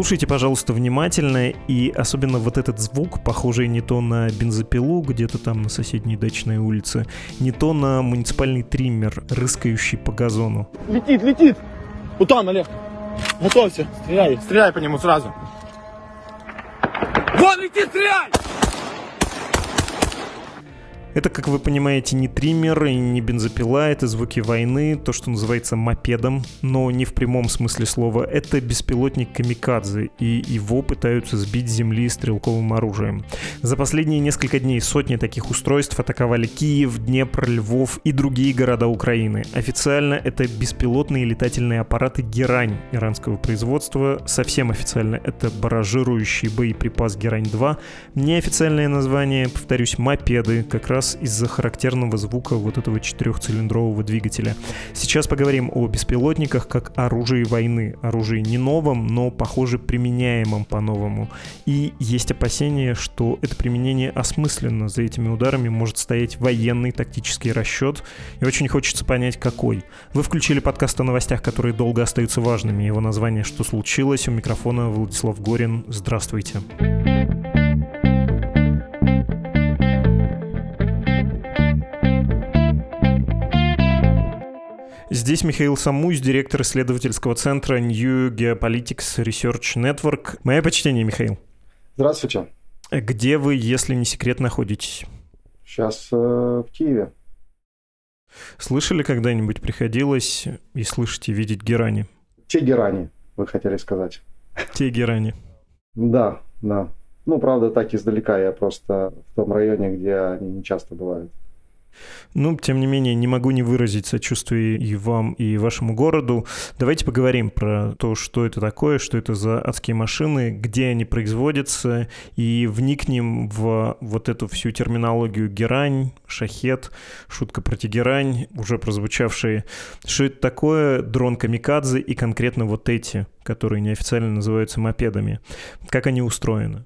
Послушайте, пожалуйста, внимательно, и особенно вот этот звук, похожий не то на бензопилу где-то там на соседней дачной улице, не то на муниципальный триммер, рыскающий по газону. Летит, летит! Вот там, Олег! Готовься! Стреляй, стреляй по нему сразу! Вон летит, стреляй! Это, как вы понимаете, не триммер и не бензопила, это звуки войны, то, что называется мопедом, но не в прямом смысле слова. Это беспилотник Камикадзе, и его пытаются сбить с земли стрелковым оружием. За последние несколько дней сотни таких устройств атаковали Киев, Днепр, Львов и другие города Украины. Официально это беспилотные летательные аппараты «Герань» иранского производства. Совсем официально это баражирующий боеприпас «Герань-2». Неофициальное название, повторюсь, мопеды, как раз из-за характерного звука вот этого четырехцилиндрового двигателя. Сейчас поговорим о беспилотниках как оружии войны. Оружии не новом, но, похоже, применяемом по-новому. И есть опасения, что это применение осмысленно. За этими ударами может стоять военный тактический расчет. И очень хочется понять, какой. Вы включили подкаст о новостях, которые долго остаются важными. Его название «Что случилось?» У микрофона Владислав Горин. Здравствуйте. Здравствуйте. Здесь Михаил Самусь, директор исследовательского центра New Geopolitics Research Network. Мое почтение, Михаил. Здравствуйте. Где вы, если не секрет, находитесь? Сейчас э, в Киеве. Слышали когда-нибудь, приходилось и слышите, видеть герани? Те герани, вы хотели сказать. Те герани. Да, да. Ну, правда, так издалека. Я просто в том районе, где они не часто бывают. Ну, тем не менее, не могу не выразить сочувствие и вам, и вашему городу. Давайте поговорим про то, что это такое, что это за адские машины, где они производятся, и вникнем в вот эту всю терминологию герань, шахет, шутка про тегерань, уже прозвучавшие. Что это такое, дрон камикадзе и конкретно вот эти, которые неофициально называются мопедами. Как они устроены?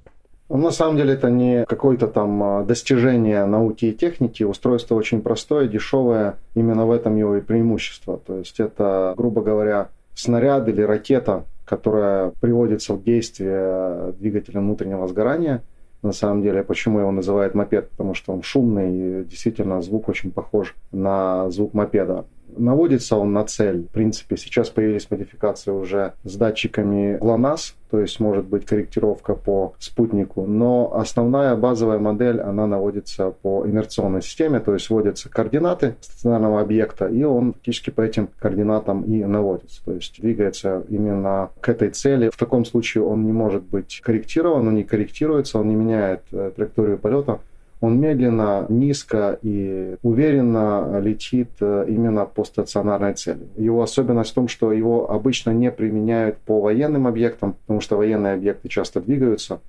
Ну, на самом деле это не какое-то там а, достижение науки и техники. Устройство очень простое, дешевое. Именно в этом его и преимущество. То есть это, грубо говоря, снаряд или ракета, которая приводится в действие двигателем внутреннего сгорания. На самом деле, почему его называют мопед? Потому что он шумный и действительно звук очень похож на звук мопеда. Наводится он на цель. В принципе, сейчас появились модификации уже с датчиками GLONASS, то есть может быть корректировка по спутнику, но основная базовая модель, она наводится по инерционной системе, то есть вводятся координаты стационарного объекта, и он фактически по этим координатам и наводится, то есть двигается именно к этой цели. В таком случае он не может быть корректирован, он не корректируется, он не меняет э, траекторию полета, он медленно, низко и уверенно летит э, именно по стационарной цели. Его особенность в том, что его обычно не применяют по военным объектам, потому что военные объекты часто двигаются,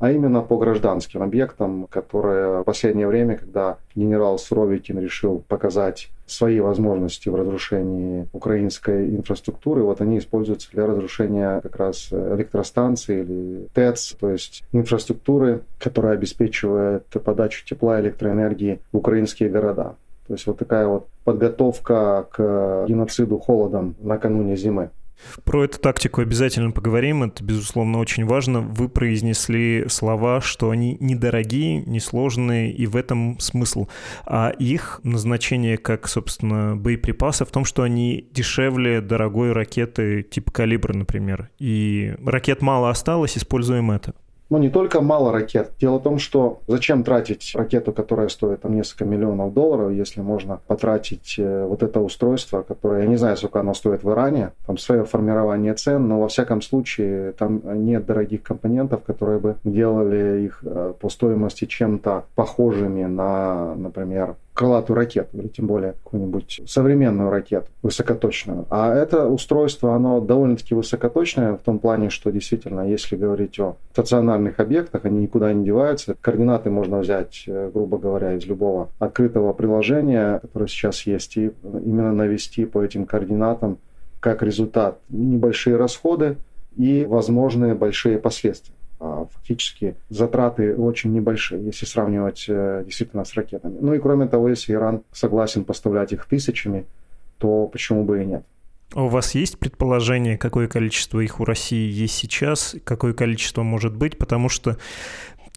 а именно по гражданским объектам, которые в последнее время, когда генерал Суровикин решил показать свои возможности в разрушении украинской инфраструктуры, вот они используются для разрушения как раз электростанций или ТЭЦ, то есть инфраструктуры, которая обеспечивает подачу тепла и электроэнергии в украинские города. То есть вот такая вот подготовка к геноциду холодом накануне зимы. Про эту тактику обязательно поговорим, это, безусловно, очень важно. Вы произнесли слова, что они недорогие, несложные, и в этом смысл. А их назначение как, собственно, боеприпасы в том, что они дешевле дорогой ракеты типа «Калибр», например. И ракет мало осталось, используем это. Но не только мало ракет. Дело в том, что зачем тратить ракету, которая стоит там несколько миллионов долларов, если можно потратить э, вот это устройство, которое, я не знаю, сколько оно стоит в Иране, там свое формирование цен, но во всяком случае там нет дорогих компонентов, которые бы делали их э, по стоимости чем-то похожими на, например, крылатую ракету, или тем более какую-нибудь современную ракету высокоточную. А это устройство, оно довольно-таки высокоточное в том плане, что действительно, если говорить о стационарных объектах, они никуда не деваются. Координаты можно взять, э, грубо говоря, из любого открытого приложения, которое сейчас есть, и именно навести по этим координатам как результат небольшие расходы и возможные большие последствия. А фактически затраты очень небольшие, если сравнивать э, действительно с ракетами. Ну и кроме того, если Иран согласен поставлять их тысячами, то почему бы и нет. А у вас есть предположение, какое количество их у России есть сейчас, какое количество может быть? Потому что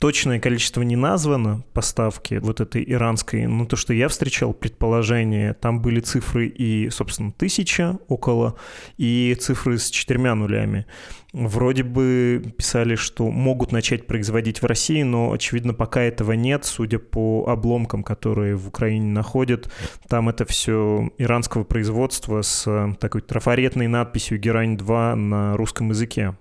точное количество не названо, поставки вот этой иранской, но то, что я встречал предположение, там были цифры и, собственно, тысяча около, и цифры с четырьмя нулями. Вроде бы писали, что могут начать производить в России, но, очевидно, пока этого нет, судя по обломкам, которые в Украине находят. Там это все иранского производства с такой трафаретной надписью «Герань-2» на русском языке.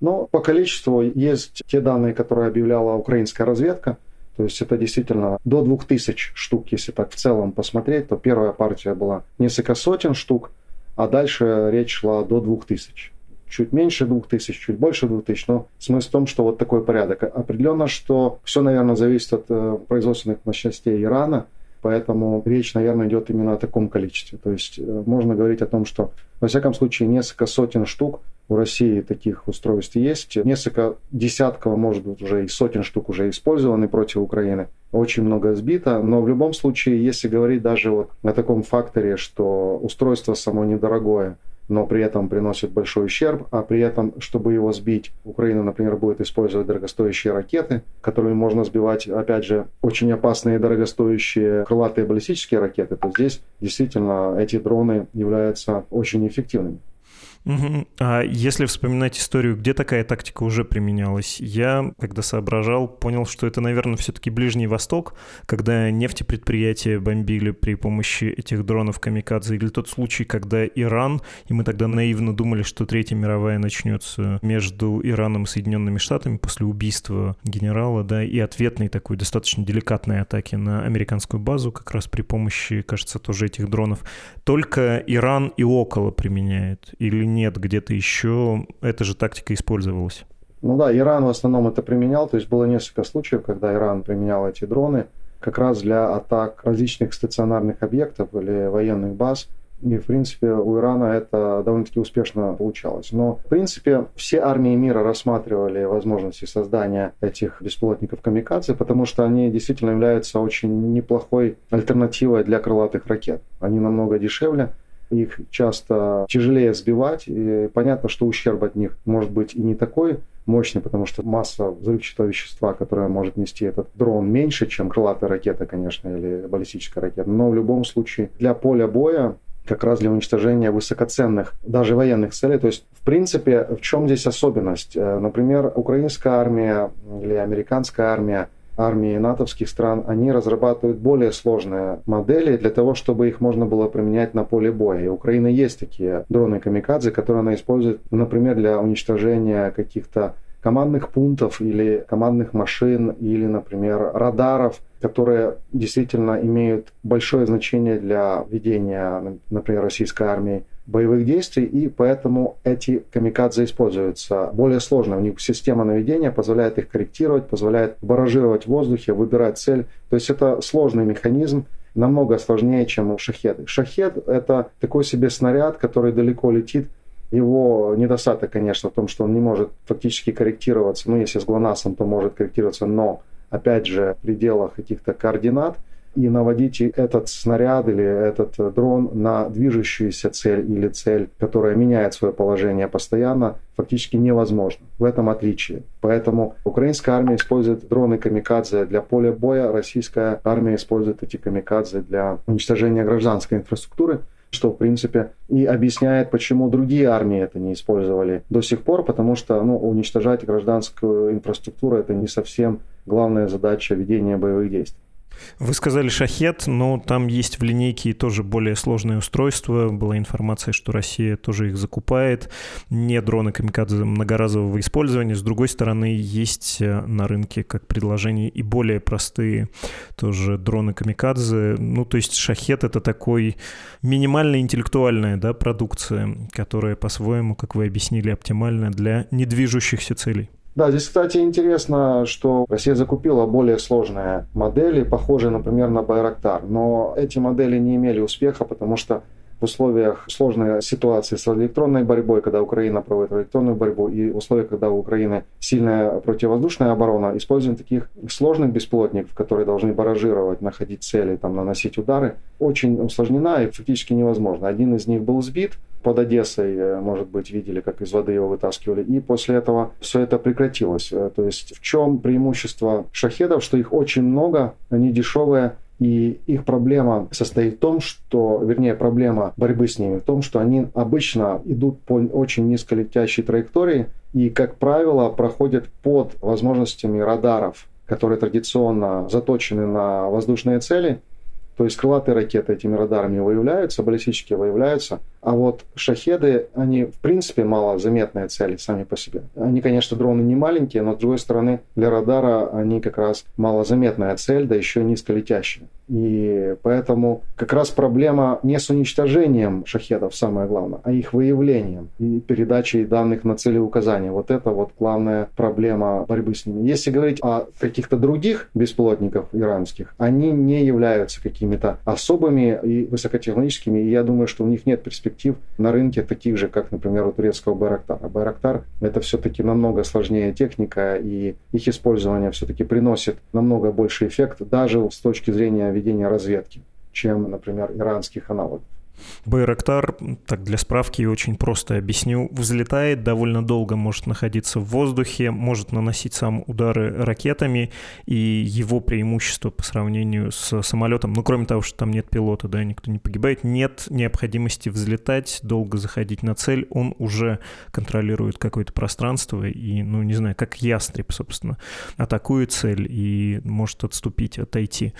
Но по количеству есть те данные, которые объявляла украинская разведка. То есть это действительно до 2000 штук, если так в целом посмотреть, то первая партия была несколько сотен штук, а дальше речь шла до 2000. Чуть меньше 2000, чуть больше 2000, но смысл в том, что вот такой порядок. Определенно, что все, наверное, зависит от э, производственных мощностей Ирана, поэтому речь, наверное, идет именно о таком количестве. То есть э, можно говорить о том, что, во всяком случае, несколько сотен штук у России таких устройств есть. Несколько десятков, может быть, уже и сотен штук уже использованы против Украины. Очень много сбито, но в любом случае, если говорить даже вот о таком факторе, что устройство само недорогое, но при этом приносит большой ущерб, а при этом, чтобы его сбить, Украина, например, будет использовать дорогостоящие ракеты, которыми можно сбивать, опять же, очень опасные дорогостоящие крылатые баллистические ракеты, то здесь действительно эти дроны являются очень эффективными. Угу. А если вспоминать историю, где такая тактика уже применялась, я, когда соображал, понял, что это, наверное, все-таки Ближний Восток, когда нефтепредприятия бомбили при помощи этих дронов камикадзе, или тот случай, когда Иран, и мы тогда наивно думали, что Третья мировая начнется между Ираном и Соединенными Штатами после убийства генерала, да, и ответной такой достаточно деликатной атаки на американскую базу, как раз при помощи, кажется, тоже этих дронов. Только Иран и около применяет, или нет, где-то еще эта же тактика использовалась? Ну да, Иран в основном это применял, то есть было несколько случаев, когда Иран применял эти дроны как раз для атак различных стационарных объектов или военных баз. И, в принципе, у Ирана это довольно-таки успешно получалось. Но, в принципе, все армии мира рассматривали возможности создания этих беспилотников камикадзе, потому что они действительно являются очень неплохой альтернативой для крылатых ракет. Они намного дешевле, их часто тяжелее сбивать, и понятно, что ущерб от них может быть и не такой мощный, потому что масса взрывчатого вещества, которое может нести этот дрон, меньше, чем крылатая ракета, конечно, или баллистическая ракета. Но в любом случае для поля боя как раз для уничтожения высокоценных, даже военных целей. То есть, в принципе, в чем здесь особенность? Э, например, украинская армия или американская армия армии натовских стран, они разрабатывают более сложные модели для того, чтобы их можно было применять на поле боя. И у есть такие дроны камикадзе, которые она использует, например, для уничтожения каких-то командных пунктов или командных машин или, например, радаров, которые действительно имеют большое значение для ведения, например, российской армии боевых действий, и поэтому эти камикадзе используются более сложно. У них система наведения позволяет их корректировать, позволяет баражировать в воздухе, выбирать цель. То есть это сложный механизм, намного сложнее, чем у шахеды. Шахед – это такой себе снаряд, который далеко летит. Его недостаток, конечно, в том, что он не может фактически корректироваться. Ну, если с ГЛОНАССом, то может корректироваться, но, опять же, в пределах каких-то координат – и наводить этот снаряд или этот дрон на движущуюся цель или цель, которая меняет свое положение постоянно, фактически невозможно. В этом отличие. Поэтому украинская армия использует дроны камикадзе для поля боя, российская армия использует эти камикадзе для уничтожения гражданской инфраструктуры что, в принципе, и объясняет, почему другие армии это не использовали до сих пор, потому что ну, уничтожать гражданскую инфраструктуру – это не совсем главная задача ведения боевых действий. Вы сказали «Шахет», но там есть в линейке тоже более сложные устройства. Была информация, что Россия тоже их закупает. Не дроны камикадзе многоразового использования. С другой стороны, есть э, на рынке как предложение и более простые тоже дроны камикадзе. Ну, то есть «Шахет» — это такой минимально интеллектуальная да, продукция, которая по-своему, как вы объяснили, оптимальна для недвижущихся целей. Да, здесь, кстати, интересно, что Россия закупила более сложные модели, похожие, например, на Байрактар. Но эти модели не имели успеха, потому что в условиях сложной ситуации с электронной борьбой, когда Украина проводит электронную борьбу, и условиях, когда у Украины сильная противовоздушная оборона, использование таких сложных беспилотников, которые должны баражировать, находить цели, там, наносить удары, очень усложнена и фактически невозможно. Один из них был сбит, под Одессой, э, может быть, видели, как из воды его вытаскивали. И после этого все это прекратилось. Э, то есть в чем преимущество шахедов, что их очень много, они дешевые, и их проблема состоит в том, что, вернее, проблема борьбы с ними в том, что они обычно идут по очень низколетящей траектории и, как правило, проходят под возможностями радаров, которые традиционно заточены на воздушные цели. То есть крылатые ракеты этими радарами выявляются, баллистические выявляются, а вот шахеды, они в принципе малозаметные цели сами по себе. Они, конечно, дроны не маленькие, но с другой стороны для радара они как раз малозаметная цель, да еще низколетящая. И поэтому как раз проблема не с уничтожением шахедов, самое главное, а их выявлением и передачей данных на цели указания. Вот это вот главная проблема борьбы с ними. Если говорить о каких-то других беспилотников иранских, они не являются какими-то особыми и высокотехнологическими, и я думаю, что у них нет перспектив на рынке таких же, как, например, у турецкого Байрактара. Байрактар — это все-таки намного сложнее техника, и их использование все-таки приносит намного больше эффект, даже с точки зрения ведения разведки, чем, например, иранских аналогов. Байрактар, так для справки очень просто объясню, взлетает довольно долго, может находиться в воздухе, может наносить сам удары ракетами, и его преимущество по сравнению с самолетом, ну кроме того, что там нет пилота, да, никто не погибает, нет необходимости взлетать, долго заходить на цель, он уже контролирует какое-то пространство и, ну не знаю, как ястреб, собственно, атакует цель и может отступить, отойти.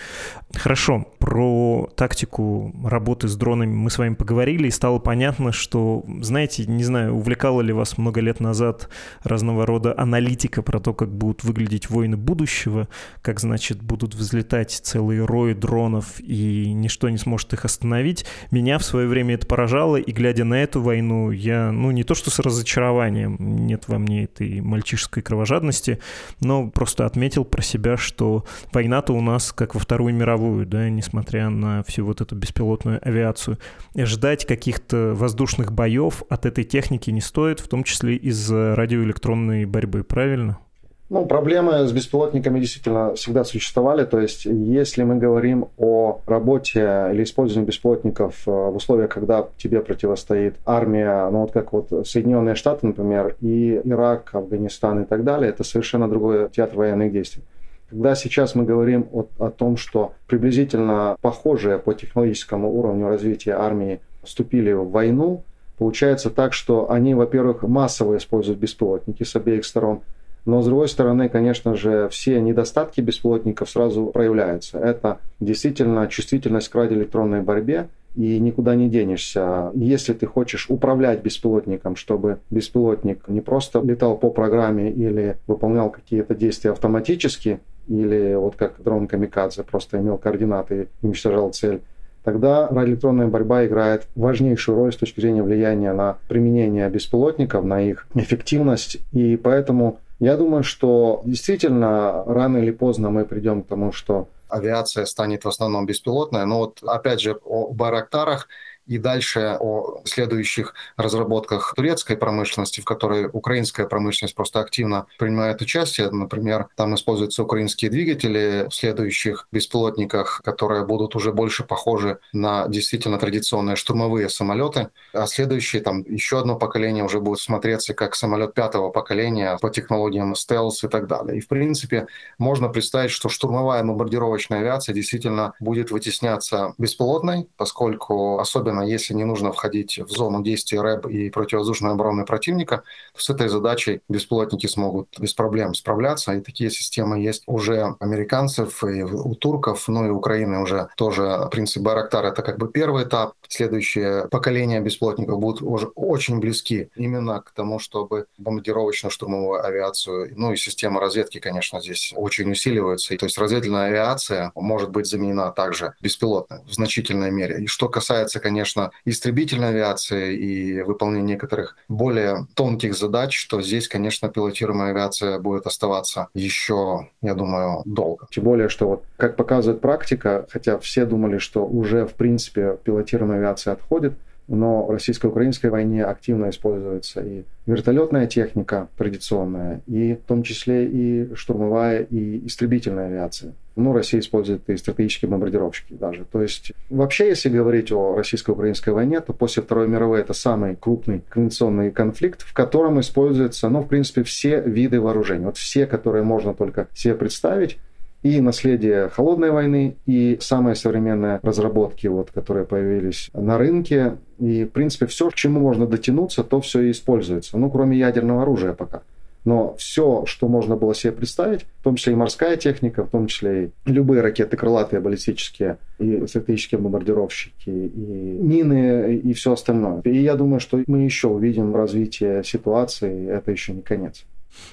Хорошо, про тактику работы с дронами мы с вами поговорили, и стало понятно, что, знаете, не знаю, увлекала ли вас много лет назад разного рода аналитика про то, как будут выглядеть войны будущего, как, значит, будут взлетать целые рои дронов, и ничто не сможет их остановить. Меня в свое время это поражало, и глядя на эту войну, я, ну, не то что с разочарованием, нет во мне этой мальчишеской кровожадности, но просто отметил про себя, что война-то у нас как во Вторую мировую, да, несмотря на всю вот эту беспилотную авиацию ждать каких-то воздушных боев от этой техники не стоит, в том числе из радиоэлектронной борьбы, правильно? Ну, проблемы с беспилотниками действительно всегда существовали. То есть, если мы говорим о работе или использовании беспилотников э, в условиях, когда тебе противостоит армия, ну вот как вот Соединенные Штаты, например, и Ирак, Афганистан и так далее, это совершенно другой театр военных действий. Когда сейчас мы говорим о, о том, что приблизительно похожие по технологическому уровню развития армии вступили в войну, получается так, что они, во-первых, массово используют беспилотники с обеих сторон, но с другой стороны, конечно же, все недостатки беспилотников сразу проявляются. Это действительно чувствительность к радиоэлектронной борьбе, и никуда не денешься. Если ты хочешь управлять беспилотником, чтобы беспилотник не просто летал по программе или выполнял какие-то действия автоматически, или вот как дрон Камикадзе просто имел координаты и уничтожал цель, тогда радиоэлектронная борьба играет важнейшую роль с точки зрения влияния на применение беспилотников, на их эффективность. И поэтому я думаю, что действительно рано или поздно мы придем к тому, что авиация станет в основном беспилотная. Но вот опять же о Барактарах и дальше о следующих разработках турецкой промышленности, в которой украинская промышленность просто активно принимает участие. Например, там используются украинские двигатели в следующих беспилотниках, которые будут уже больше похожи на действительно традиционные штурмовые самолеты. А следующие, там еще одно поколение уже будет смотреться как самолет пятого поколения по технологиям стелс и так далее. И в принципе можно представить, что штурмовая бомбардировочная авиация действительно будет вытесняться беспилотной, поскольку особенно соответственно, если не нужно входить в зону действия РЭБ и противовоздушной обороны противника, то с этой задачей беспилотники смогут без проблем справляться. И такие системы есть уже американцев и у турков, ну и Украины уже тоже принцип Байрактар. Это как бы первый этап. Следующее поколение беспилотников будут уже очень близки именно к тому, чтобы бомбардировочно-штурмовую авиацию, ну и система разведки, конечно, здесь очень усиливается. То есть разведывательная авиация может быть заменена также беспилотной в значительной мере. И что касается, конечно, истребительной авиации и выполнения некоторых более тонких задач, то здесь, конечно, пилотируемая авиация будет оставаться еще, я думаю, долго. Тем более, что вот, как показывает практика, хотя все думали, что уже, в принципе, пилотируемая авиация отходит, но в российско-украинской войне активно используется и вертолетная техника традиционная, и в том числе и штурмовая и истребительная авиация. Ну, Россия использует и стратегические бомбардировщики даже. То есть вообще, если говорить о российско-украинской войне, то после Второй мировой это самый крупный конвенционный конфликт, в котором используются, ну, в принципе, все виды вооружений. Вот все, которые можно только себе представить, и наследие холодной войны, и самые современные разработки, вот, которые появились на рынке. И, в принципе, все, к чему можно дотянуться, то все и используется. Ну, кроме ядерного оружия пока. Но все, что можно было себе представить, в том числе и морская техника, в том числе и любые ракеты крылатые, баллистические, и стратегические бомбардировщики, и мины, и все остальное. И я думаю, что мы еще увидим развитие ситуации, это еще не конец.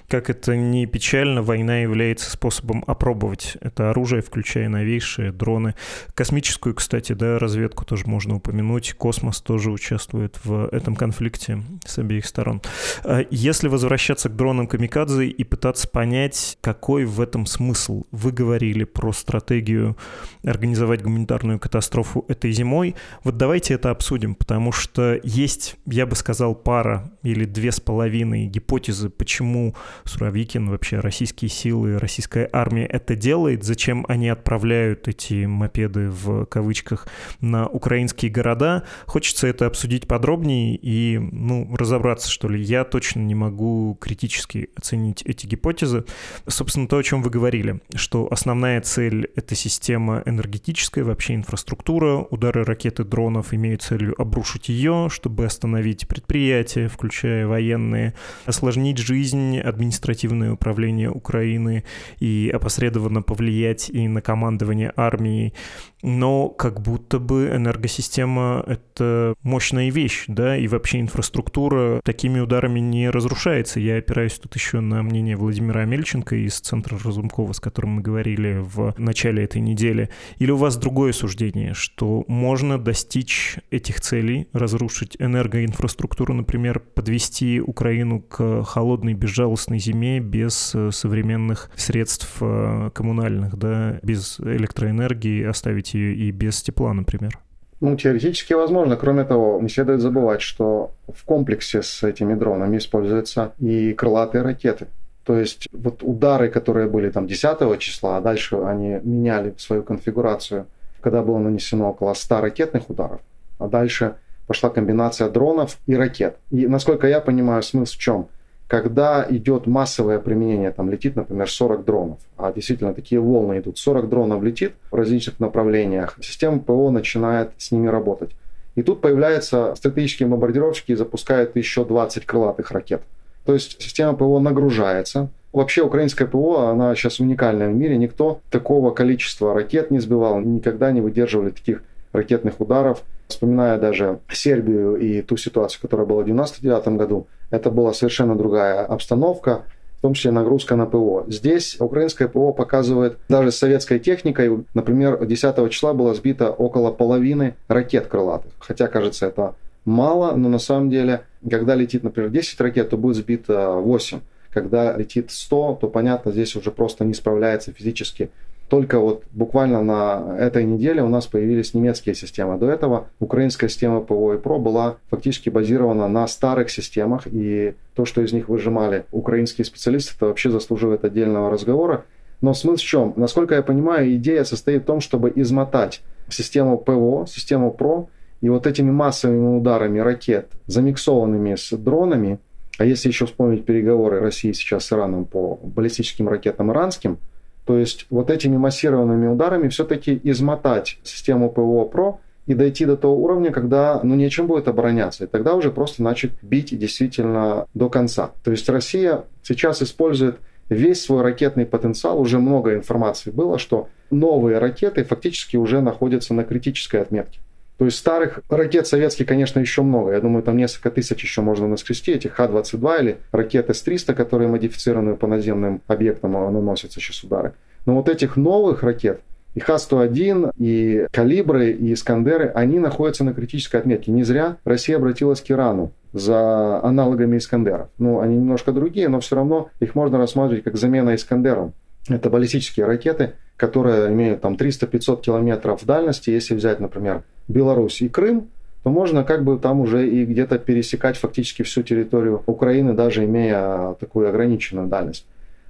Как это не печально, война является способом опробовать это оружие, включая новейшие дроны. Космическую, кстати, да, разведку тоже можно упомянуть. Космос тоже участвует в этом конфликте с обеих сторон. А если возвращаться к дронам Камикадзе и пытаться понять, какой в этом смысл. Вы говорили про стратегию организовать гуманитарную катастрофу этой зимой. Вот давайте это обсудим, потому что есть, я бы сказал, пара или две с половиной гипотезы, почему Суровикин, вообще российские силы, российская армия это делает, зачем они отправляют эти мопеды в кавычках на украинские города. Хочется это обсудить подробнее и ну, разобраться, что ли. Я точно не могу критически оценить эти гипотезы. Собственно, то, о чем вы говорили, что основная цель — это система энергетическая, вообще инфраструктура. Удары ракеты дронов имеют целью обрушить ее, чтобы остановить предприятия, включая военные, осложнить жизнь административное управление Украины и опосредованно повлиять и на командование армией. Но как будто бы энергосистема — это мощная вещь, да, и вообще инфраструктура такими ударами не разрушается. Я опираюсь тут еще на мнение Владимира Амельченко из Центра Разумкова, с которым мы говорили в начале этой недели. Или у вас другое суждение, что можно достичь этих целей, разрушить энергоинфраструктуру, например, подвести Украину к холодной, безжалостной безжалостной зиме без э, современных средств э, коммунальных, да, без электроэнергии, оставить ее и без тепла, например? Ну, теоретически возможно. Кроме того, не следует забывать, что в комплексе с этими дронами используются и крылатые ракеты. То есть вот удары, которые были там 10 числа, а дальше они меняли свою конфигурацию, когда было нанесено около 100 ракетных ударов, а дальше пошла комбинация дронов и ракет. И насколько я понимаю, смысл в чем? Когда идет массовое применение, там летит, например, 40 дронов, а действительно такие волны идут, 40 дронов летит в различных направлениях, система ПО начинает с ними работать. И тут появляются стратегические бомбардировщики и запускают еще 20 крылатых ракет. То есть система ПО нагружается. Вообще украинская ПО, она сейчас уникальная в мире. Никто такого количества ракет не сбивал, никогда не выдерживали таких ракетных ударов. Вспоминая даже Сербию и ту ситуацию, которая была в 1999 году, это была совершенно другая обстановка, в том числе нагрузка на ПО. Здесь украинское ПО показывает даже с советской техникой, например, 10 числа было сбито около половины ракет крылатых. Хотя, кажется, это мало, но на самом деле, когда летит, например, 10 ракет, то будет сбито 8. Когда летит 100, то, понятно, здесь уже просто не справляется физически только вот буквально на этой неделе у нас появились немецкие системы. До этого украинская система ПВО и ПРО была фактически базирована на старых системах, и то, что из них выжимали украинские специалисты, это вообще заслуживает отдельного разговора. Но смысл в чем? Насколько я понимаю, идея состоит в том, чтобы измотать систему ПВО, систему ПРО, и вот этими массовыми ударами ракет, замиксованными с дронами, а если еще вспомнить переговоры России сейчас с Ираном по баллистическим ракетам иранским – то есть вот этими массированными ударами все-таки измотать систему ПВО ПРО и дойти до того уровня, когда ну, нечем будет обороняться. И тогда уже просто начать бить действительно до конца. То есть Россия сейчас использует весь свой ракетный потенциал. Уже много информации было, что новые ракеты фактически уже находятся на критической отметке. То есть старых ракет советских, конечно, еще много. Я думаю, там несколько тысяч еще можно наскрести. Эти Х-22 или ракеты С-300, которые модифицированы по наземным объектам, а наносятся сейчас удары. Но вот этих новых ракет, и Х-101, и Калибры, и Искандеры, они находятся на критической отметке. Не зря Россия обратилась к Ирану за аналогами Искандеров. Ну, они немножко другие, но все равно их можно рассматривать как замена Искандерам. Это баллистические ракеты, которые имеют там 300-500 километров дальности. Если взять, например, Беларусь и Крым, то можно как бы там уже и где-то пересекать фактически всю территорию Украины, даже имея такую ограниченную дальность.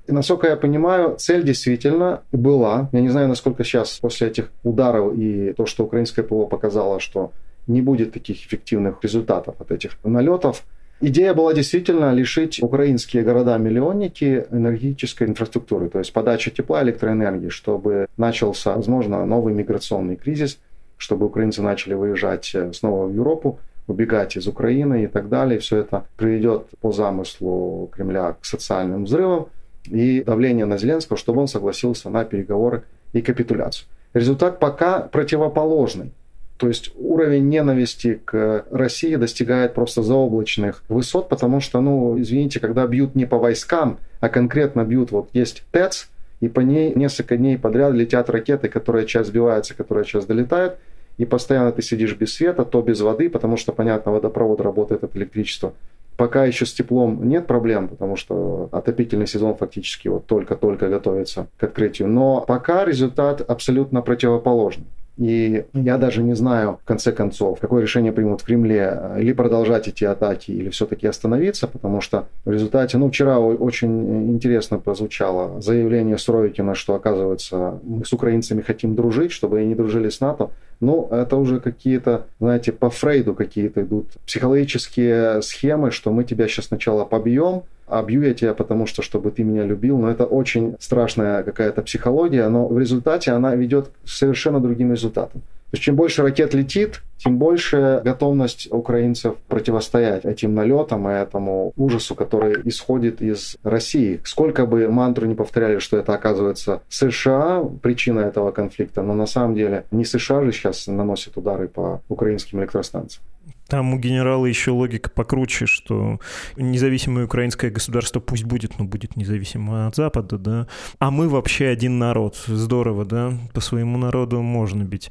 И насколько я понимаю, цель действительно была. Я не знаю, насколько сейчас после этих ударов и то, что украинское ПВО показало, что не будет таких эффективных результатов от этих налетов. Идея была действительно лишить украинские города-миллионники энергетической инфраструктуры, то есть подачи тепла, электроэнергии, чтобы начался, возможно, новый миграционный кризис, чтобы украинцы начали выезжать э, снова в Европу, убегать из Украины и так далее. Все это приведет по замыслу Кремля к социальным взрывам и давлению на Зеленского, чтобы он согласился на переговоры и капитуляцию. Результат пока противоположный. То есть уровень ненависти к России достигает просто заоблачных высот, потому что, ну, извините, когда бьют не по войскам, а конкретно бьют, вот есть ТЭЦ, и по ней несколько дней подряд летят ракеты, которые часть сбиваются, которые часть долетают, и постоянно ты сидишь без света, то без воды, потому что, понятно, водопровод работает от электричества. Пока еще с теплом нет проблем, потому что отопительный сезон фактически вот только-только готовится к открытию. Но пока результат абсолютно противоположный. И я даже не знаю, в конце концов, какое решение примут в Кремле, или продолжать эти атаки, или все-таки остановиться, потому что в результате, ну, вчера очень интересно прозвучало заявление Суровикина, что, оказывается, мы с украинцами хотим дружить, чтобы они не дружили с НАТО. Ну, это уже какие-то, знаете, по Фрейду какие-то идут психологические схемы, что мы тебя сейчас сначала побьем, а я тебя потому что, чтобы ты меня любил. Но это очень страшная какая-то психология, но в результате она ведет к совершенно другим результатам. То есть чем больше ракет летит, тем больше готовность украинцев противостоять этим налетам и этому ужасу, который исходит из России. Сколько бы мантру не повторяли, что это оказывается США причина этого конфликта, но на самом деле не США же сейчас наносят удары по украинским электростанциям. Там у генерала еще логика покруче, что независимое украинское государство пусть будет, но будет независимо от Запада, да. А мы вообще один народ. Здорово, да. По своему народу можно бить.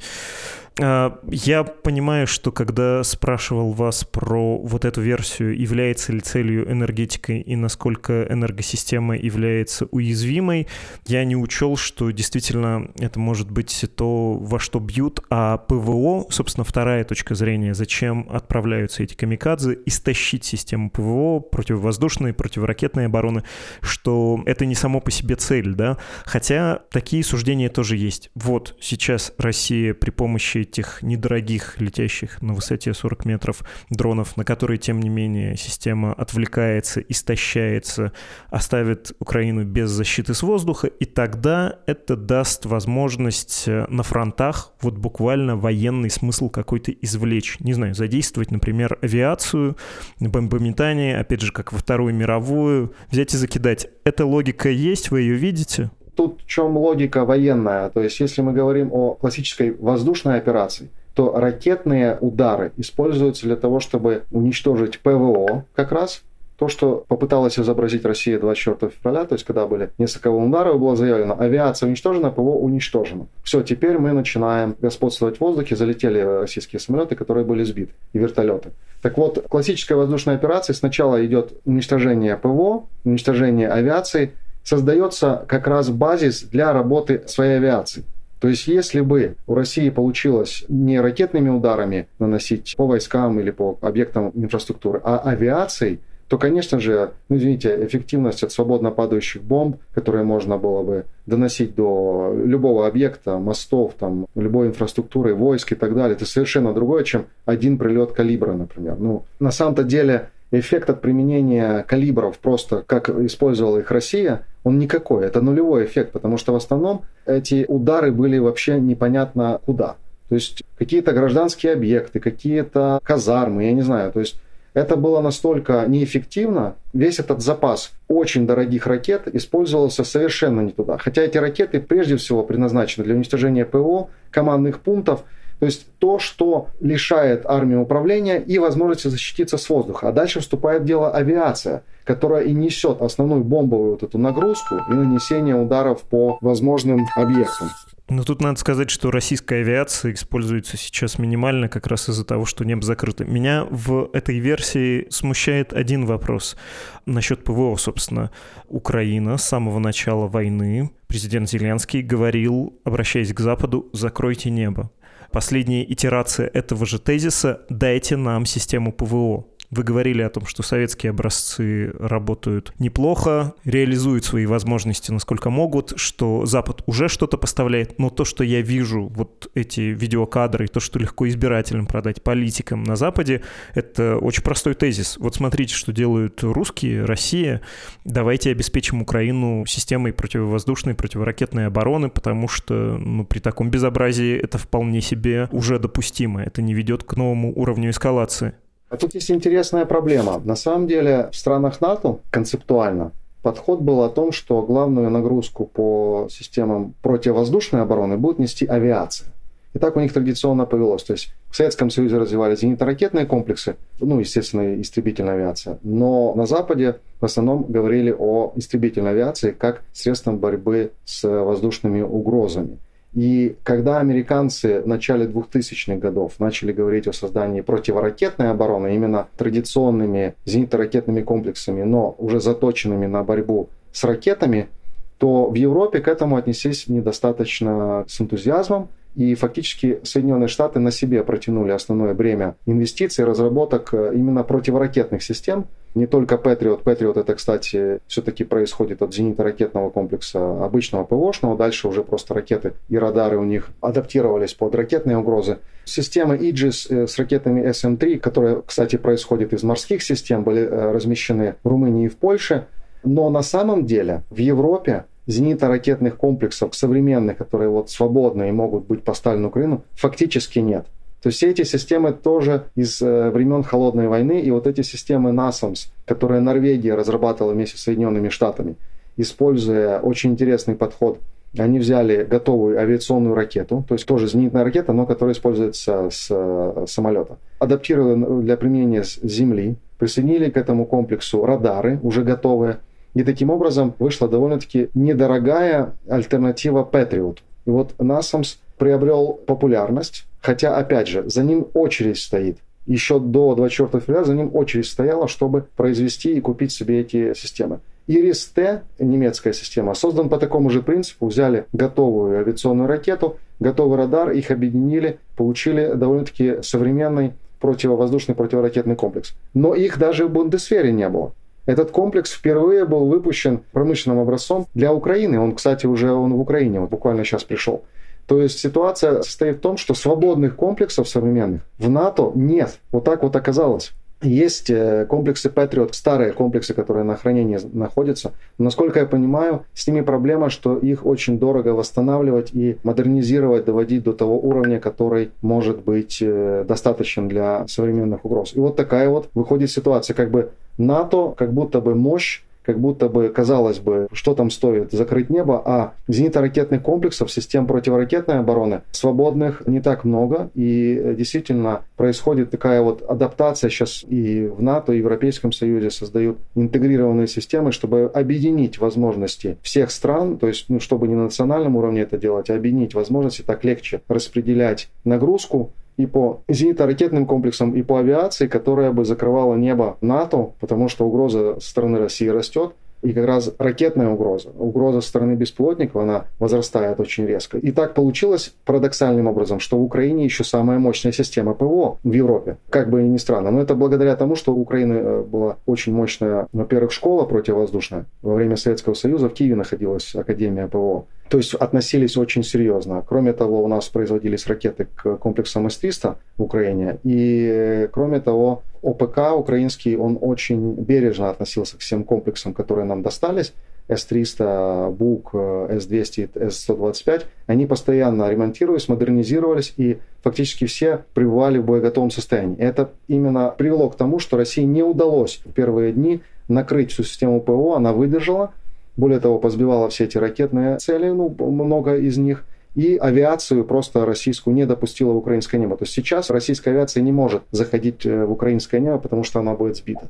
А, я понимаю, что когда спрашивал вас про вот эту версию, является ли целью энергетика и насколько энергосистема является уязвимой, я не учел, что действительно это может быть то, во что бьют, а ПВО, собственно, вторая точка зрения, зачем отправляются эти камикадзе, истощить систему ПВО, противовоздушной, противоракетной обороны, что это не само по себе цель, да, хотя такие суждения тоже есть. Вот сейчас Россия при помощи этих недорогих, летящих на высоте 40 метров дронов, на которые, тем не менее, система отвлекается, истощается, оставит Украину без защиты с воздуха, и тогда это даст возможность э, на фронтах вот буквально военный смысл какой-то извлечь. Не знаю, задействовать, например, авиацию, бомбометание, опять же, как во Вторую мировую, взять и закидать. Эта логика есть, вы ее видите? Тут в чем логика военная. То есть, если мы говорим о классической воздушной операции, то ракетные удары используются для того, чтобы уничтожить ПВО как раз, то, что попыталась изобразить Россия 24 февраля, то есть когда были несколько ударов, было заявлено, авиация уничтожена, ПВО уничтожено. Все, теперь мы начинаем господствовать в воздухе, залетели российские самолеты, которые были сбиты, и вертолеты. Так вот, классическая воздушная операция сначала идет уничтожение ПВО, уничтожение авиации, создается как раз базис для работы своей авиации. То есть, если бы у России получилось не ракетными ударами наносить по войскам или по объектам инфраструктуры, а авиацией, то, конечно же, ну, извините, эффективность от свободно падающих бомб, которые можно было бы доносить до любого объекта, мостов, там, любой инфраструктуры, войск и так далее, это совершенно другое, чем один прилет калибра, например. Ну, на самом-то деле, эффект от применения калибров, просто как использовала их Россия, он никакой. Это нулевой эффект, потому что в основном эти удары были вообще непонятно куда. То есть какие-то гражданские объекты, какие-то казармы, я не знаю. То есть это было настолько неэффективно, весь этот запас очень дорогих ракет использовался совершенно не туда. Хотя эти ракеты прежде всего предназначены для уничтожения ПВО, командных пунктов, то есть то, что лишает армии управления и возможности защититься с воздуха. А дальше вступает в дело авиация, которая и несет основную бомбовую вот эту нагрузку и нанесение ударов по возможным объектам. Но тут надо сказать, что российская авиация используется сейчас минимально как раз из-за того, что небо закрыто. Меня в этой версии смущает один вопрос насчет ПВО, собственно. Украина с самого начала войны, президент Зеленский говорил, обращаясь к Западу, закройте небо. Последняя итерация этого же тезиса «дайте нам систему ПВО». Вы говорили о том, что советские образцы работают неплохо, реализуют свои возможности насколько могут, что Запад уже что-то поставляет, но то, что я вижу, вот эти видеокадры, то, что легко избирателям продать политикам на Западе, это очень простой тезис. Вот смотрите, что делают русские, Россия, давайте обеспечим Украину системой противовоздушной, противоракетной обороны, потому что ну, при таком безобразии это вполне себе уже допустимо, это не ведет к новому уровню эскалации. А тут есть интересная проблема. На самом деле в странах НАТО концептуально подход был о том, что главную нагрузку по системам противовоздушной обороны будет нести авиация. И так у них традиционно повелось. То есть в Советском Союзе развивались зенитно-ракетные комплексы, ну, естественно, истребительная авиация. Но на Западе в основном говорили о истребительной авиации как средством борьбы с воздушными угрозами. И когда американцы в начале 2000-х годов начали говорить о создании противоракетной обороны именно традиционными зенитно-ракетными комплексами, но уже заточенными на борьбу с ракетами, то в Европе к этому отнеслись недостаточно с энтузиазмом. И фактически Соединенные Штаты на себе протянули основное бремя инвестиций, разработок э, именно противоракетных систем. Не только Patriot. Patriot это, кстати, все-таки происходит от зенитно-ракетного комплекса обычного ПВОшного. Дальше уже просто ракеты и радары у них адаптировались под ракетные угрозы. Системы Aegis э, с ракетами SM-3, которые, кстати, происходят из морских систем, были э, размещены в Румынии и в Польше. Но на самом деле в Европе зенитно-ракетных комплексов современных, которые вот свободны и могут быть поставлены Украину, фактически нет. То есть все эти системы тоже из э, времен Холодной войны, и вот эти системы NASAMS, которые Норвегия разрабатывала вместе с Соединенными Штатами, используя очень интересный подход, они взяли готовую авиационную ракету, то есть тоже зенитная ракета, но которая используется с э, самолета. Адаптировали для применения с Земли, присоединили к этому комплексу радары, уже готовые, и таким образом вышла довольно-таки недорогая альтернатива Patriot. И вот NASAMS приобрел популярность, хотя, опять же, за ним очередь стоит. Еще до 24 февраля за ним очередь стояла, чтобы произвести и купить себе эти системы. Iris-T, немецкая система, создан по такому же принципу. Взяли готовую авиационную ракету, готовый радар, их объединили, получили довольно-таки современный противовоздушный противоракетный комплекс. Но их даже в Бундесфере не было. Этот комплекс впервые был выпущен промышленным образцом для Украины. Он, кстати, уже он в Украине, вот буквально сейчас пришел. То есть ситуация состоит в том, что свободных комплексов современных в НАТО нет. Вот так вот оказалось. Есть э, комплексы Patriot, старые комплексы, которые на хранении находятся. Насколько я понимаю, с ними проблема, что их очень дорого восстанавливать и модернизировать, доводить до того уровня, который может быть э, достаточен для современных угроз. И вот такая вот выходит ситуация, как бы НАТО, как будто бы мощь как будто бы, казалось бы, что там стоит закрыть небо, а зенитно-ракетных комплексов, систем противоракетной обороны свободных не так много, и э, действительно происходит такая вот адаптация. Сейчас и в НАТО, и в Европейском Союзе создают интегрированные системы, чтобы объединить возможности всех стран, то есть, ну, чтобы не на национальном уровне это делать, а объединить возможности, так легче распределять нагрузку, и по зенитно-ракетным комплексам, и по авиации, которая бы закрывала небо НАТО, потому что угроза со стороны России растет, и как раз ракетная угроза, угроза со стороны беспилотников, она возрастает очень резко. И так получилось парадоксальным образом, что в Украине еще самая мощная система ПВО в Европе. Как бы ни странно. Но это благодаря тому, что у Украины э, была очень мощная, во-первых, школа противовоздушная. Во время Советского Союза в Киеве находилась Академия ПВО. То есть относились очень серьезно. Кроме того, у нас производились ракеты к комплексам С-300 в Украине. И кроме того, ОПК украинский, он очень бережно относился к всем комплексам, которые нам достались. С-300, БУК, С-200, С-125, они постоянно ремонтировались, модернизировались и фактически все пребывали в боеготовом состоянии. Это именно привело к тому, что России не удалось в первые дни накрыть всю систему ПВО, она выдержала, более того, позбивала все эти ракетные цели, ну, много из них, и авиацию просто российскую не допустила в украинское небо. То есть сейчас российская авиация не может заходить э, в украинское небо, потому что она будет сбита.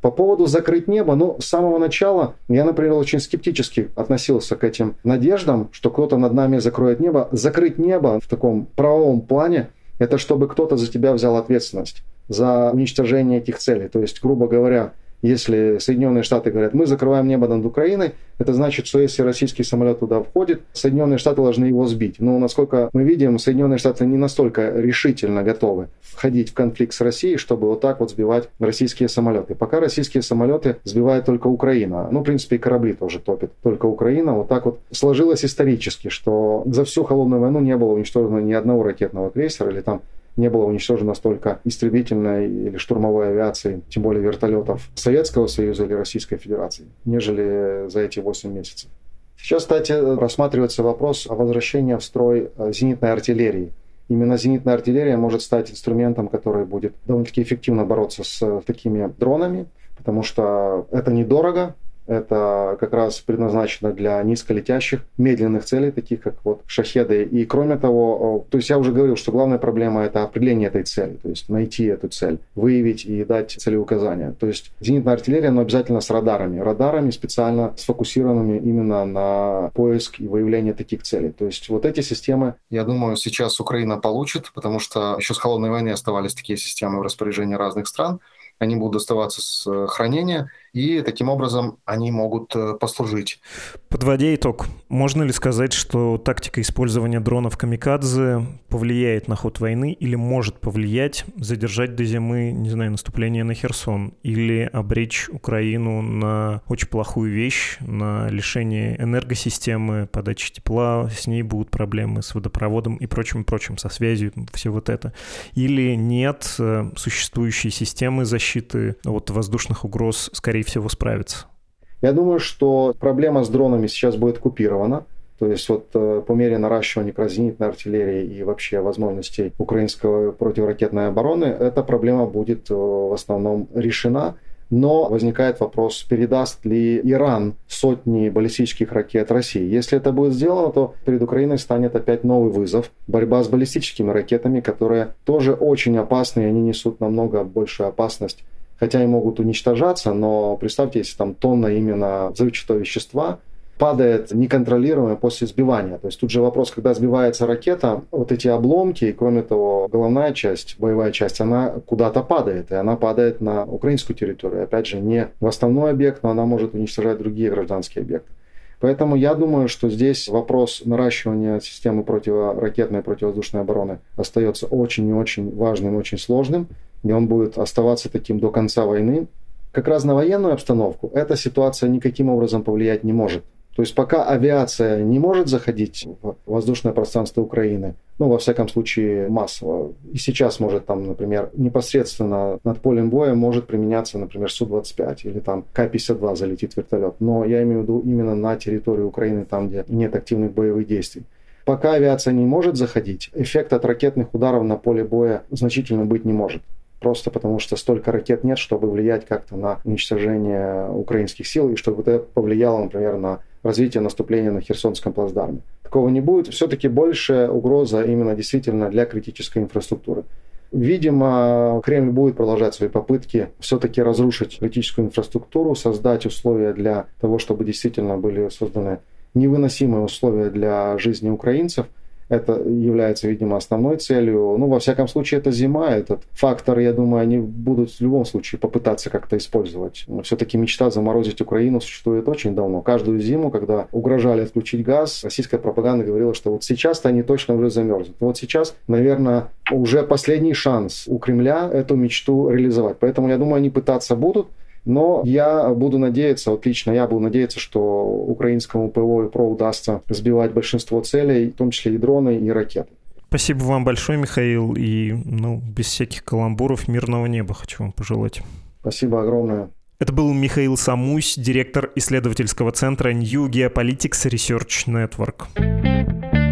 По поводу закрыть небо, ну, с самого начала я, например, очень скептически относился к этим надеждам, что кто-то над нами закроет небо. Закрыть небо в таком правовом плане – это чтобы кто-то за тебя взял ответственность за уничтожение этих целей. То есть, грубо говоря, если Соединенные Штаты говорят, мы закрываем небо над Украиной, это значит, что если российский самолет туда входит, Соединенные Штаты должны его сбить. Но насколько мы видим, Соединенные Штаты не настолько решительно готовы входить в конфликт с Россией, чтобы вот так вот сбивать российские самолеты. Пока российские самолеты сбивает только Украина. Ну, в принципе, и корабли тоже топит. Только Украина. Вот так вот сложилось исторически, что за всю холодную войну не было уничтожено ни одного ракетного крейсера или там не было уничтожено столько истребительной или штурмовой авиации, тем более вертолетов Советского Союза или Российской Федерации, нежели за эти 8 месяцев. Сейчас, кстати, рассматривается вопрос о возвращении в строй э, зенитной артиллерии. Именно зенитная артиллерия может стать инструментом, который будет довольно-таки эффективно бороться с такими дронами, потому что это недорого, это как раз предназначено для низколетящих, медленных целей, таких как вот шахеды. И кроме того, то есть я уже говорил, что главная проблема это определение этой цели, то есть найти эту цель, выявить и дать целеуказания. То есть зенитная артиллерия, но обязательно с радарами. Радарами специально сфокусированными именно на поиск и выявление таких целей. То есть вот эти системы, я думаю, сейчас Украина получит, потому что еще с холодной войны оставались такие системы в распоряжении разных стран они будут доставаться с э, хранения, и таким образом они могут э, послужить. Подводя итог, можно ли сказать, что тактика использования дронов камикадзе повлияет на ход войны или может повлиять, задержать до зимы, не знаю, наступление на Херсон или обречь Украину на очень плохую вещь, на лишение энергосистемы, подачи тепла, с ней будут проблемы с водопроводом и прочим, прочим, со связью, все вот это. Или нет, э, существующие системы защиты от воздушных угроз, скорее всего, справится? Я думаю, что проблема с дронами сейчас будет купирована. То есть вот э, по мере наращивания зенитной артиллерии и вообще возможностей украинской противоракетной обороны, эта проблема будет э, в основном решена. Но возникает вопрос, передаст ли Иран сотни баллистических ракет России. Если это будет сделано, то перед Украиной станет опять новый вызов. Борьба с баллистическими ракетами, которые тоже очень опасны, и они несут намного большую опасность хотя и могут уничтожаться, но представьте, если там тонна именно взрывчатого вещества, падает неконтролируемо после сбивания. То есть тут же вопрос, когда сбивается ракета, вот эти обломки, и кроме того, головная часть, боевая часть, она куда-то падает, и она падает на украинскую территорию. Опять же, не в основной объект, но она может уничтожать другие гражданские объекты. Поэтому я думаю, что здесь вопрос наращивания системы противоракетной и противовоздушной обороны остается очень и очень важным, очень сложным, и он будет оставаться таким до конца войны. Как раз на военную обстановку эта ситуация никаким образом повлиять не может. То есть пока авиация не может заходить в воздушное пространство Украины, ну, во всяком случае, массово, и сейчас может там, например, непосредственно над полем боя может применяться, например, Су-25 или там К-52 залетит вертолет. Но я имею в виду именно на территории Украины, там, где нет активных боевых действий. Пока авиация не может заходить, эффект от ракетных ударов на поле боя значительно быть не может просто потому что столько ракет нет, чтобы влиять как-то на уничтожение украинских сил, и чтобы это повлияло, например, на развития наступления на Херсонском плацдарме. Такого не будет. Все-таки большая угроза именно действительно для критической инфраструктуры. Видимо, Кремль будет продолжать свои попытки все-таки разрушить критическую инфраструктуру, создать условия для того, чтобы действительно были созданы невыносимые условия для жизни украинцев – это является, видимо, основной целью. Ну, во всяком случае, это зима. Этот фактор, я думаю, они будут в любом случае попытаться как-то использовать. Все-таки мечта заморозить Украину существует очень давно. Каждую зиму, когда угрожали отключить газ, российская пропаганда говорила, что вот сейчас-то они точно уже замерзнут. Вот сейчас, наверное, уже последний шанс у Кремля эту мечту реализовать. Поэтому, я думаю, они пытаться будут. Но я буду надеяться, вот лично я буду надеяться, что украинскому ПВО и ПРО удастся сбивать большинство целей, в том числе и дроны, и ракеты. Спасибо вам большое, Михаил, и ну, без всяких каламбуров мирного неба хочу вам пожелать. Спасибо огромное. Это был Михаил Самусь, директор исследовательского центра New Geopolitics Research Network.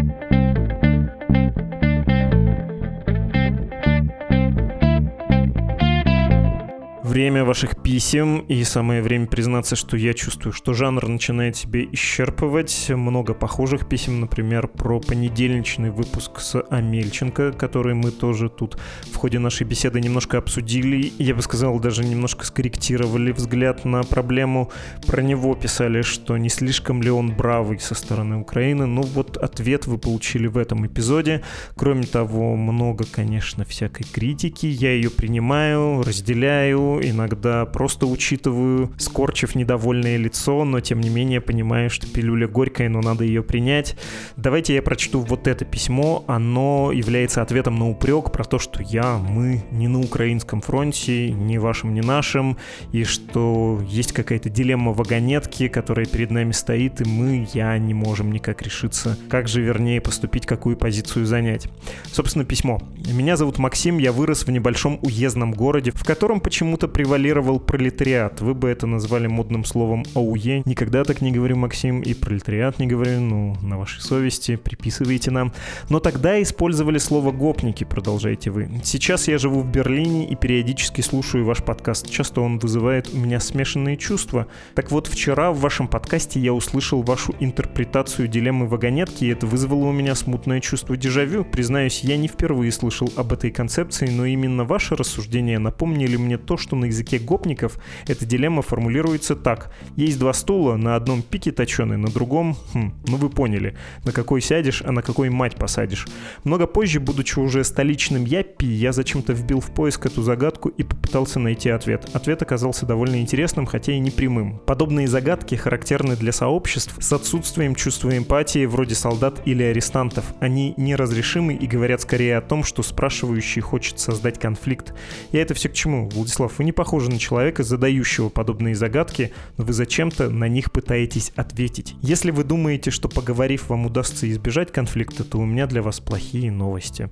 Время ваших писем, и самое время признаться, что я чувствую, что жанр начинает себе исчерпывать. Много похожих писем, например, про понедельничный выпуск с Амельченко, который мы тоже тут в ходе нашей беседы немножко обсудили. Я бы сказал, даже немножко скорректировали взгляд на проблему. Про него писали, что не слишком ли он бравый со стороны Украины. Ну вот ответ вы получили в этом эпизоде. Кроме того, много, конечно, всякой критики. Я ее принимаю, разделяю иногда просто учитываю, скорчив недовольное лицо, но тем не менее понимаю, что пилюля горькая, но надо ее принять. Давайте я прочту вот это письмо. Оно является ответом на упрек про то, что я, мы не на украинском фронте, ни вашим, ни нашим, и что есть какая-то дилемма вагонетки, которая перед нами стоит, и мы, я, не можем никак решиться, как же вернее поступить, какую позицию занять. Собственно, письмо. Меня зовут Максим, я вырос в небольшом уездном городе, в котором почему-то превалировал пролетариат. Вы бы это назвали модным словом АУЕ. Никогда так не говорю, Максим, и пролетариат не говорю, ну, на вашей совести, приписывайте нам. Но тогда использовали слово «гопники», продолжаете вы. Сейчас я живу в Берлине и периодически слушаю ваш подкаст. Часто он вызывает у меня смешанные чувства. Так вот, вчера в вашем подкасте я услышал вашу интерпретацию дилеммы вагонетки, и это вызвало у меня смутное чувство дежавю. Признаюсь, я не впервые слышал об этой концепции, но именно ваши рассуждения напомнили мне то, что на языке гопников эта дилемма формулируется так. Есть два стула, на одном пике точеный, на другом, хм, ну вы поняли, на какой сядешь, а на какой мать посадишь. Много позже, будучи уже столичным яппи, я зачем-то вбил в поиск эту загадку и попытался найти ответ. Ответ оказался довольно интересным, хотя и непрямым. Подобные загадки характерны для сообществ с отсутствием чувства эмпатии вроде солдат или арестантов. Они неразрешимы и говорят скорее о том, что спрашивающий хочет создать конфликт. Я это все к чему? Владислав, вы не похожи на человека, задающего подобные загадки, но вы зачем-то на них пытаетесь ответить. Если вы думаете, что поговорив вам удастся избежать конфликта, то у меня для вас плохие новости.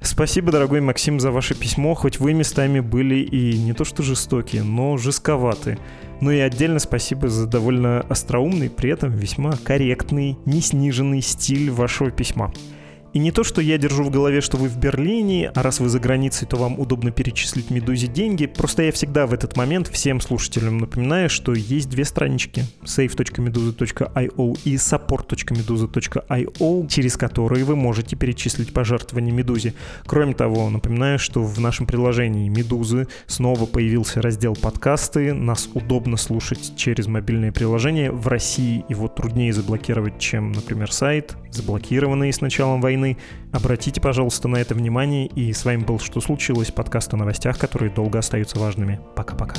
Спасибо, дорогой Максим, за ваше письмо, хоть вы местами были и не то что жестокие, но жестковаты. Ну и отдельно спасибо за довольно остроумный, при этом весьма корректный, не сниженный стиль вашего письма. И не то, что я держу в голове, что вы в Берлине, а раз вы за границей, то вам удобно перечислить Медузе деньги. Просто я всегда в этот момент всем слушателям напоминаю, что есть две странички save.meduza.io и support.meduza.io, через которые вы можете перечислить пожертвования Медузе. Кроме того, напоминаю, что в нашем приложении Медузы снова появился раздел подкасты. Нас удобно слушать через мобильное приложение. В России его труднее заблокировать, чем, например, сайт, заблокированный с началом войны стороны. Обратите, пожалуйста, на это внимание. И с вами был «Что случилось?» подкаст о новостях, которые долго остаются важными. Пока-пока.